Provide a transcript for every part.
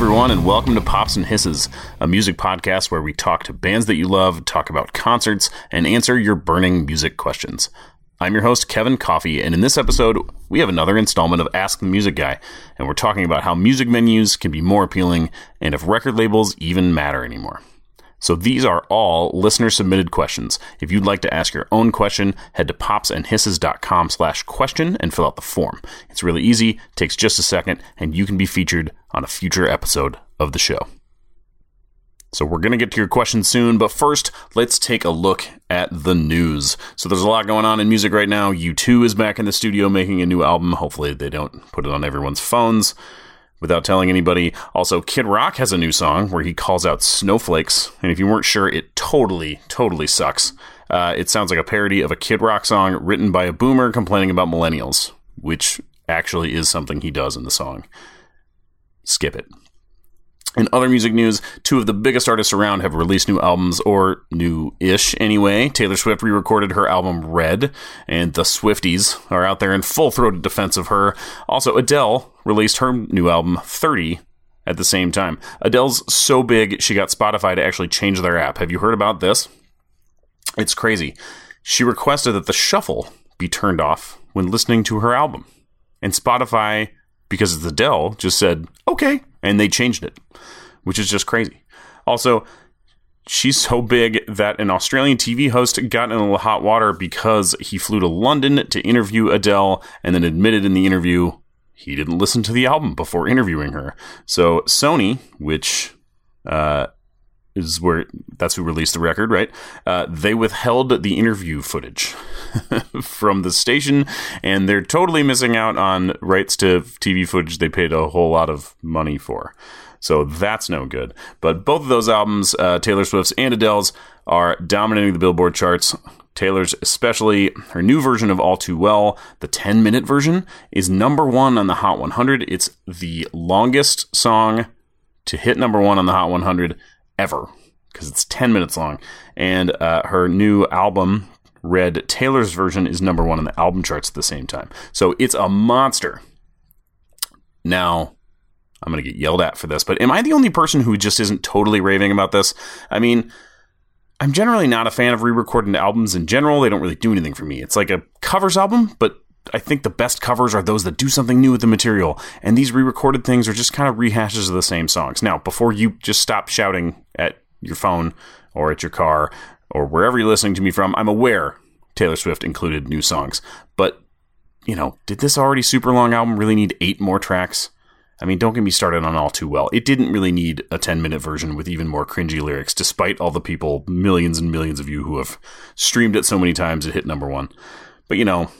everyone, and welcome to Pops and Hisses, a music podcast where we talk to bands that you love, talk about concerts, and answer your burning music questions. I'm your host, Kevin Coffey, and in this episode, we have another installment of Ask the Music Guy, and we're talking about how music menus can be more appealing and if record labels even matter anymore. So these are all listener submitted questions. If you'd like to ask your own question, head to popsandhisses.com slash question and fill out the form. It's really easy, takes just a second, and you can be featured on a future episode of the show. So we're going to get to your questions soon, but first, let's take a look at the news. So there's a lot going on in music right now. U2 is back in the studio making a new album. Hopefully they don't put it on everyone's phones without telling anybody. Also, Kid Rock has a new song where he calls out snowflakes, and if you weren't sure, it totally, totally sucks. Uh, it sounds like a parody of a Kid Rock song written by a boomer complaining about millennials, which actually is something he does in the song. Skip it. In other music news, two of the biggest artists around have released new albums, or new ish anyway. Taylor Swift re recorded her album Red, and the Swifties are out there in full throated defense of her. Also, Adele released her new album 30 at the same time. Adele's so big, she got Spotify to actually change their app. Have you heard about this? It's crazy. She requested that the shuffle be turned off when listening to her album. And Spotify, because it's Adele, just said, okay, and they changed it, which is just crazy. Also, she's so big that an Australian TV host got in the hot water because he flew to London to interview Adele and then admitted in the interview he didn't listen to the album before interviewing her. So Sony, which uh, is where that's who released the record, right? Uh, they withheld the interview footage from the station, and they're totally missing out on rights to TV footage they paid a whole lot of money for. So that's no good. But both of those albums, uh, Taylor Swift's and Adele's, are dominating the Billboard charts. Taylor's, especially her new version of All Too Well, the 10 minute version, is number one on the Hot 100. It's the longest song to hit number one on the Hot 100 ever because it's 10 minutes long. And uh, her new album, Red Taylor's version, is number one on the album charts at the same time. So it's a monster. Now, I'm going to get yelled at for this, but am I the only person who just isn't totally raving about this? I mean, I'm generally not a fan of re recorded albums in general. They don't really do anything for me. It's like a covers album, but I think the best covers are those that do something new with the material. And these re recorded things are just kind of rehashes of the same songs. Now, before you just stop shouting at your phone or at your car or wherever you're listening to me from, I'm aware Taylor Swift included new songs. But, you know, did this already super long album really need eight more tracks? I mean, don't get me started on All Too Well. It didn't really need a 10 minute version with even more cringy lyrics, despite all the people, millions and millions of you who have streamed it so many times it hit number one. But, you know,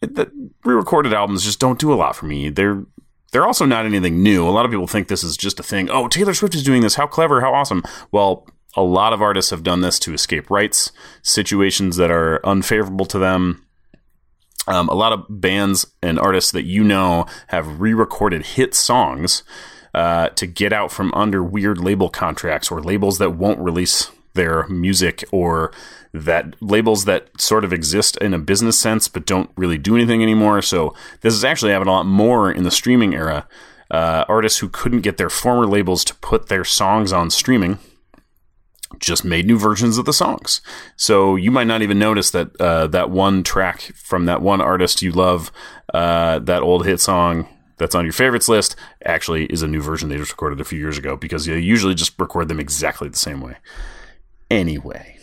the re-recorded albums just don't do a lot for me. They're they're also not anything new. A lot of people think this is just a thing. Oh, Taylor Swift is doing this. How clever, how awesome. Well, a lot of artists have done this to escape rights situations that are unfavorable to them. Um, a lot of bands and artists that you know have re-recorded hit songs uh, to get out from under weird label contracts or labels that won't release their music or that labels that sort of exist in a business sense but don't really do anything anymore. So this is actually happening a lot more in the streaming era. Uh, artists who couldn't get their former labels to put their songs on streaming just made new versions of the songs. So you might not even notice that uh, that one track from that one artist you love, uh, that old hit song that's on your favorites list, actually is a new version they just recorded a few years ago because you usually just record them exactly the same way. Anyway,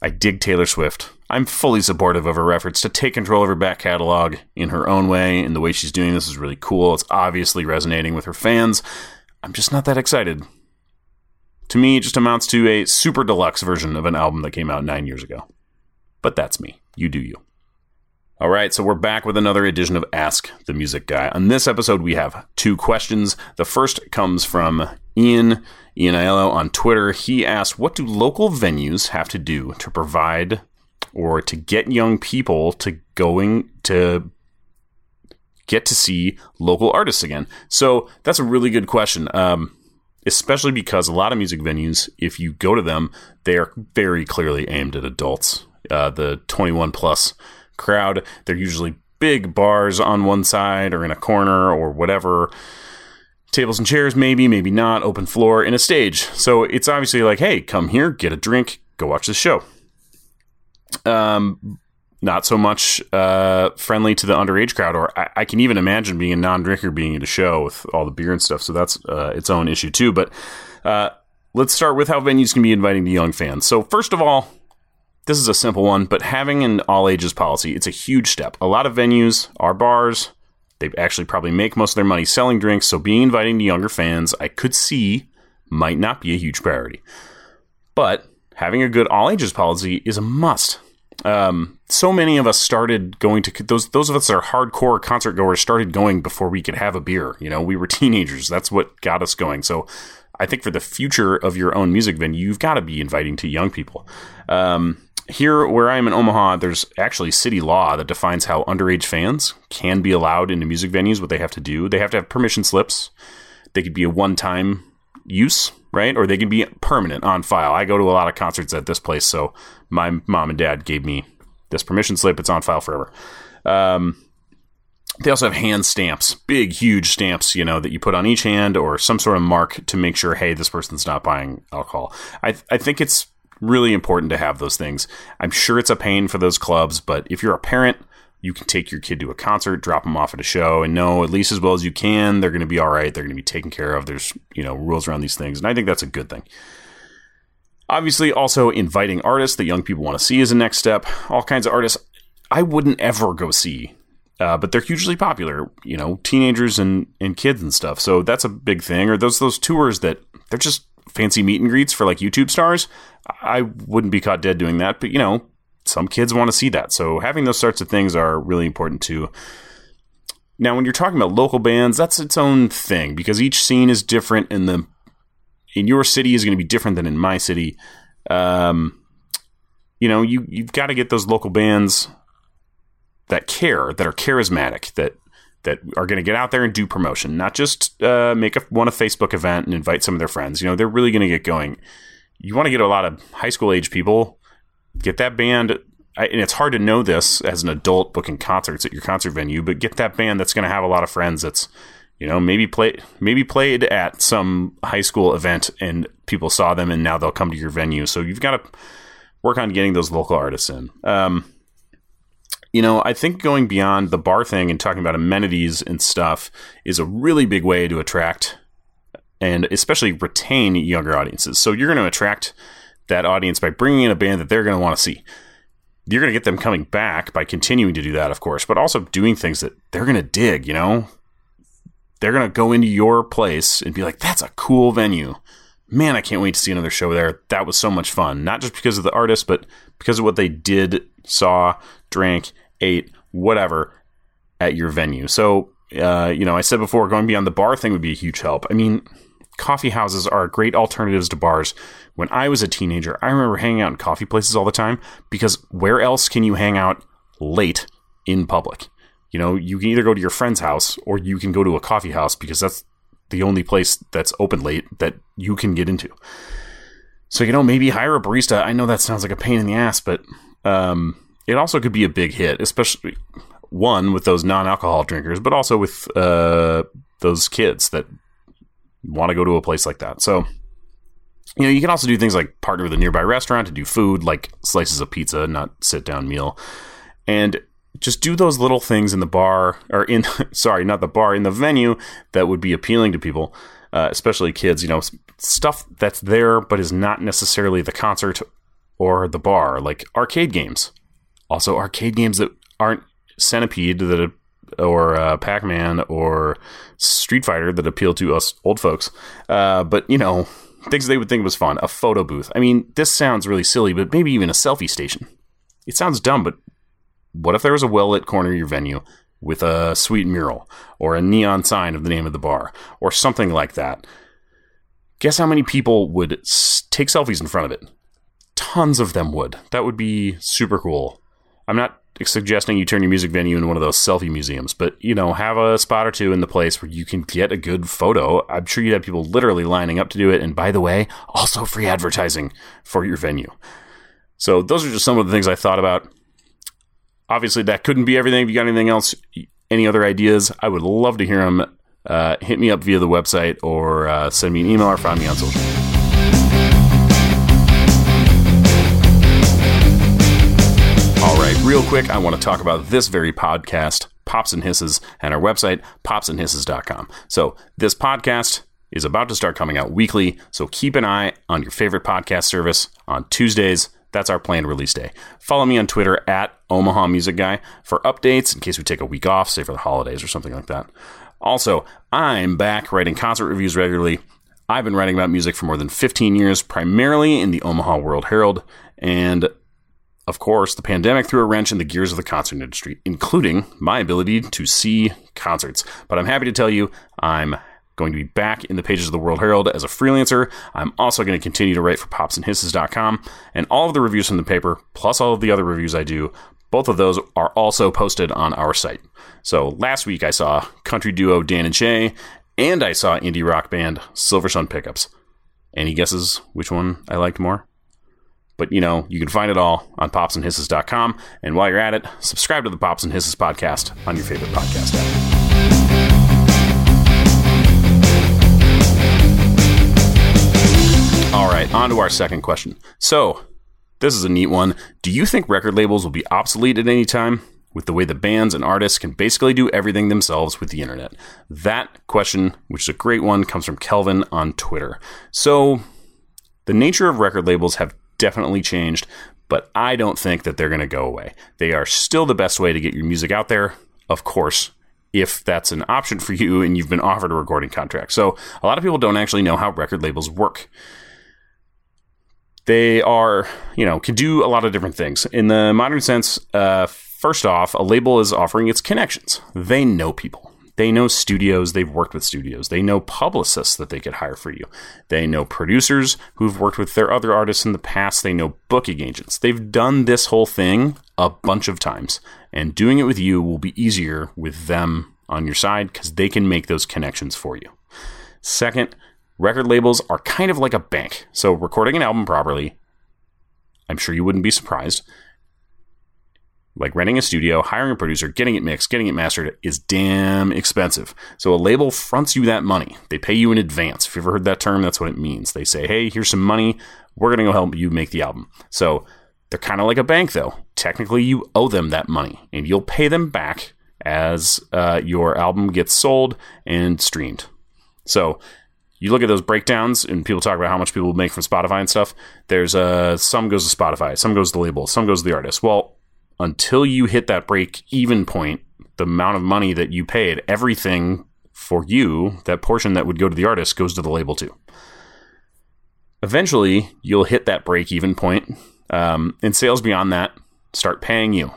I dig Taylor Swift. I'm fully supportive of her efforts to take control of her back catalog in her own way, and the way she's doing this is really cool. It's obviously resonating with her fans. I'm just not that excited. To me, it just amounts to a super deluxe version of an album that came out nine years ago. But that's me. You do you. All right, so we're back with another edition of Ask the Music Guy. On this episode, we have two questions. The first comes from Ian Ian Aiello on Twitter. He asked, "What do local venues have to do to provide or to get young people to going to get to see local artists again?" So that's a really good question. Um, especially because a lot of music venues, if you go to them, they are very clearly aimed at adults. Uh, the 21 plus crowd, they're usually big bars on one side or in a corner or whatever tables and chairs, maybe, maybe not, open floor, and a stage. So it's obviously like, hey, come here, get a drink, go watch the show. Um, not so much uh, friendly to the underage crowd, or I, I can even imagine being a non-drinker being at a show with all the beer and stuff. So that's uh, its own issue too. But uh, let's start with how venues can be inviting to young fans. So first of all, this is a simple one, but having an all ages policy, it's a huge step. A lot of venues are bars. They actually probably make most of their money selling drinks, so being inviting to younger fans, I could see might not be a huge priority. But having a good all ages policy is a must. Um, so many of us started going to those those of us that are hardcore concert goers started going before we could have a beer. You know, we were teenagers. That's what got us going. So I think for the future of your own music venue, you've got to be inviting to young people. Um, here, where I am in Omaha, there's actually city law that defines how underage fans can be allowed into music venues, what they have to do. They have to have permission slips. They could be a one time use, right? Or they can be permanent on file. I go to a lot of concerts at this place, so my mom and dad gave me this permission slip. It's on file forever. Um, they also have hand stamps, big, huge stamps, you know, that you put on each hand or some sort of mark to make sure, hey, this person's not buying alcohol. I, I think it's really important to have those things. I'm sure it's a pain for those clubs, but if you're a parent, you can take your kid to a concert, drop them off at a show, and know at least as well as you can they're going to be all right. They're going to be taken care of. There's you know rules around these things, and I think that's a good thing. Obviously, also inviting artists that young people want to see is a next step. All kinds of artists I wouldn't ever go see, uh, but they're hugely popular. You know, teenagers and and kids and stuff. So that's a big thing. Or those those tours that they're just fancy meet and greets for like YouTube stars. I wouldn't be caught dead doing that, but you know, some kids want to see that. So having those sorts of things are really important too. Now, when you're talking about local bands, that's its own thing because each scene is different, and the in your city is going to be different than in my city. Um, you know, you you've got to get those local bands that care, that are charismatic, that that are going to get out there and do promotion, not just uh, make a one a Facebook event and invite some of their friends. You know, they're really going to get going. You want to get a lot of high school age people, get that band. And it's hard to know this as an adult booking concerts at your concert venue, but get that band that's going to have a lot of friends. That's you know maybe play maybe played at some high school event and people saw them and now they'll come to your venue. So you've got to work on getting those local artists in. Um, you know, I think going beyond the bar thing and talking about amenities and stuff is a really big way to attract and especially retain younger audiences. So you're going to attract that audience by bringing in a band that they're going to want to see. You're going to get them coming back by continuing to do that, of course, but also doing things that they're going to dig, you know? They're going to go into your place and be like, that's a cool venue. Man, I can't wait to see another show there. That was so much fun. Not just because of the artist, but because of what they did, saw, drank, ate, whatever at your venue. So, uh, you know, I said before, going beyond the bar thing would be a huge help. I mean, coffee houses are great alternatives to bars. When I was a teenager, I remember hanging out in coffee places all the time because where else can you hang out late in public? You know, you can either go to your friend's house or you can go to a coffee house because that's the only place that's open late that you can get into. So, you know, maybe hire a barista. I know that sounds like a pain in the ass, but um, it also could be a big hit, especially one with those non-alcohol drinkers, but also with uh, those kids that want to go to a place like that. So, you know, you can also do things like partner with a nearby restaurant to do food, like slices of pizza, not sit-down meal, and just do those little things in the bar or in sorry, not the bar, in the venue that would be appealing to people, uh, especially kids. You know, stuff that's there but is not necessarily the concert or the bar, like arcade games also, arcade games that aren't Centipede that or uh, Pac Man or Street Fighter that appeal to us old folks. Uh, but you know, things they would think was fun. A photo booth. I mean, this sounds really silly, but maybe even a selfie station. It sounds dumb, but what if there was a well lit corner of your venue with a sweet mural or a neon sign of the name of the bar or something like that? Guess how many people would take selfies in front of it? Tons of them would. That would be super cool. I'm not suggesting you turn your music venue into one of those selfie museums, but you know, have a spot or two in the place where you can get a good photo. I'm sure you'd have people literally lining up to do it. And by the way, also free advertising for your venue. So those are just some of the things I thought about. Obviously, that couldn't be everything. If you got anything else, any other ideas, I would love to hear them. uh, hit me up via the website or uh, send me an email or find me on social All right, real quick, I want to talk about this very podcast, Pops and Hisses, and our website, popsandhisses.com. So, this podcast is about to start coming out weekly, so keep an eye on your favorite podcast service on Tuesdays. That's our planned release day. Follow me on Twitter at Omaha Music Guy for updates in case we take a week off, say for the holidays or something like that. Also, I'm back writing concert reviews regularly. I've been writing about music for more than 15 years, primarily in the Omaha World Herald, and of course, the pandemic threw a wrench in the gears of the concert industry, including my ability to see concerts. But I'm happy to tell you, I'm going to be back in the pages of the World Herald as a freelancer. I'm also going to continue to write for popsandhisses.com, and all of the reviews from the paper, plus all of the other reviews I do, both of those are also posted on our site. So last week I saw country duo Dan and Shay, and I saw indie rock band Silversun Pickups. Any guesses which one I liked more? But you know, you can find it all on popsandhisses.com. And while you're at it, subscribe to the Pops and Hisses podcast on your favorite podcast app. All right, on to our second question. So, this is a neat one. Do you think record labels will be obsolete at any time? With the way the bands and artists can basically do everything themselves with the internet? That question, which is a great one, comes from Kelvin on Twitter. So, the nature of record labels have definitely changed, but I don't think that they're going to go away. They are still the best way to get your music out there, of course, if that's an option for you and you've been offered a recording contract. So, a lot of people don't actually know how record labels work. They are, you know, can do a lot of different things. In the modern sense, uh, first off, a label is offering its connections. They know people. They know studios. They've worked with studios. They know publicists that they could hire for you. They know producers who've worked with their other artists in the past. They know booking agents. They've done this whole thing a bunch of times. And doing it with you will be easier with them on your side because they can make those connections for you. Second, record labels are kind of like a bank. So, recording an album properly, I'm sure you wouldn't be surprised. Like renting a studio, hiring a producer, getting it mixed, getting it mastered is damn expensive. So, a label fronts you that money. They pay you in advance. If you've ever heard that term, that's what it means. They say, hey, here's some money. We're going to go help you make the album. So, they're kind of like a bank, though. Technically, you owe them that money, and you'll pay them back as uh, your album gets sold and streamed. So, you look at those breakdowns and people talk about how much people make from Spotify and stuff. There's uh, some goes to Spotify, some goes to the label, some goes to the artist. Well, until you hit that break even point, the amount of money that you paid, everything for you, that portion that would go to the artist goes to the label too. Eventually, you'll hit that break even point, um, and sales beyond that start paying you.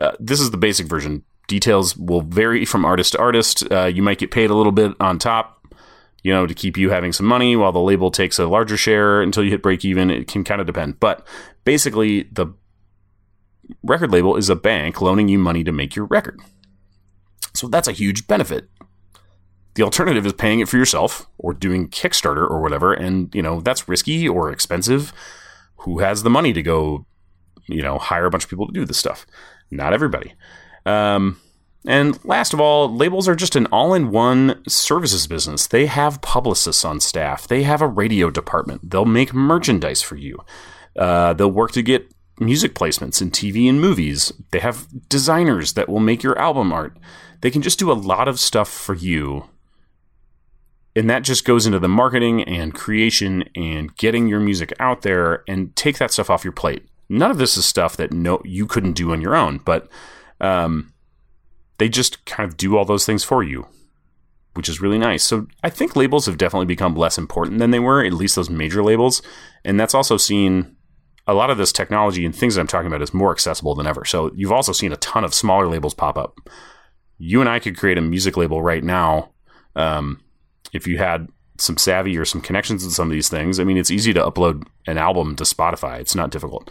Uh, this is the basic version. Details will vary from artist to artist. Uh, you might get paid a little bit on top, you know, to keep you having some money while the label takes a larger share until you hit break even. It can kind of depend. But basically, the record label is a bank loaning you money to make your record. So that's a huge benefit. The alternative is paying it for yourself or doing Kickstarter or whatever. And, you know, that's risky or expensive. Who has the money to go, you know, hire a bunch of people to do this stuff? Not everybody. Um, and last of all, labels are just an all in one services business. They have publicists on staff, they have a radio department, they'll make merchandise for you, uh, they'll work to get music placements in TV and movies, they have designers that will make your album art. They can just do a lot of stuff for you. And that just goes into the marketing and creation and getting your music out there and take that stuff off your plate. None of this is stuff that no you couldn't do on your own, but um, they just kind of do all those things for you, which is really nice. So I think labels have definitely become less important than they were, at least those major labels. And that's also seen a lot of this technology and things that I'm talking about is more accessible than ever. So you've also seen a ton of smaller labels pop up. You and I could create a music label right now um, if you had some savvy or some connections in some of these things. I mean, it's easy to upload an album to Spotify. It's not difficult.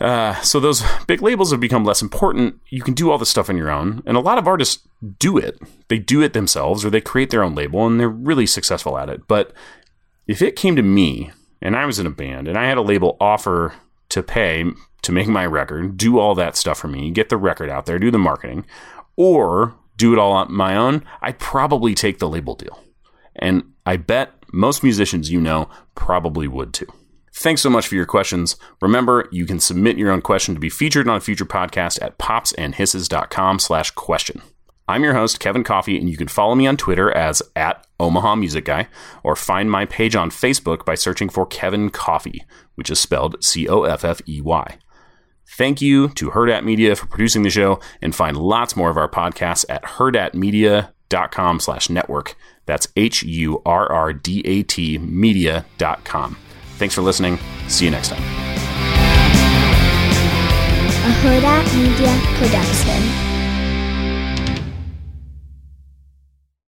Uh, so those big labels have become less important. You can do all this stuff on your own, and a lot of artists do it. They do it themselves, or they create their own label, and they're really successful at it. But if it came to me, and I was in a band, and I had a label offer to pay to make my record, do all that stuff for me, get the record out there, do the marketing, or do it all on my own, I'd probably take the label deal. And I bet most musicians you know probably would too. Thanks so much for your questions. Remember, you can submit your own question to be featured on a future podcast at popsandhisses.com slash question. I'm your host, Kevin Coffey, and you can follow me on Twitter as at Omaha Music Guy, or find my page on Facebook by searching for Kevin Coffey, which is spelled C-O-F-F-E-Y. Thank you to Hurrdat Media for producing the show, and find lots more of our podcasts at hurrdatmedia.com slash network. That's H-U-R-R-D-A-T media.com. Thanks for listening. See you next time. A Hurrdat Media Production.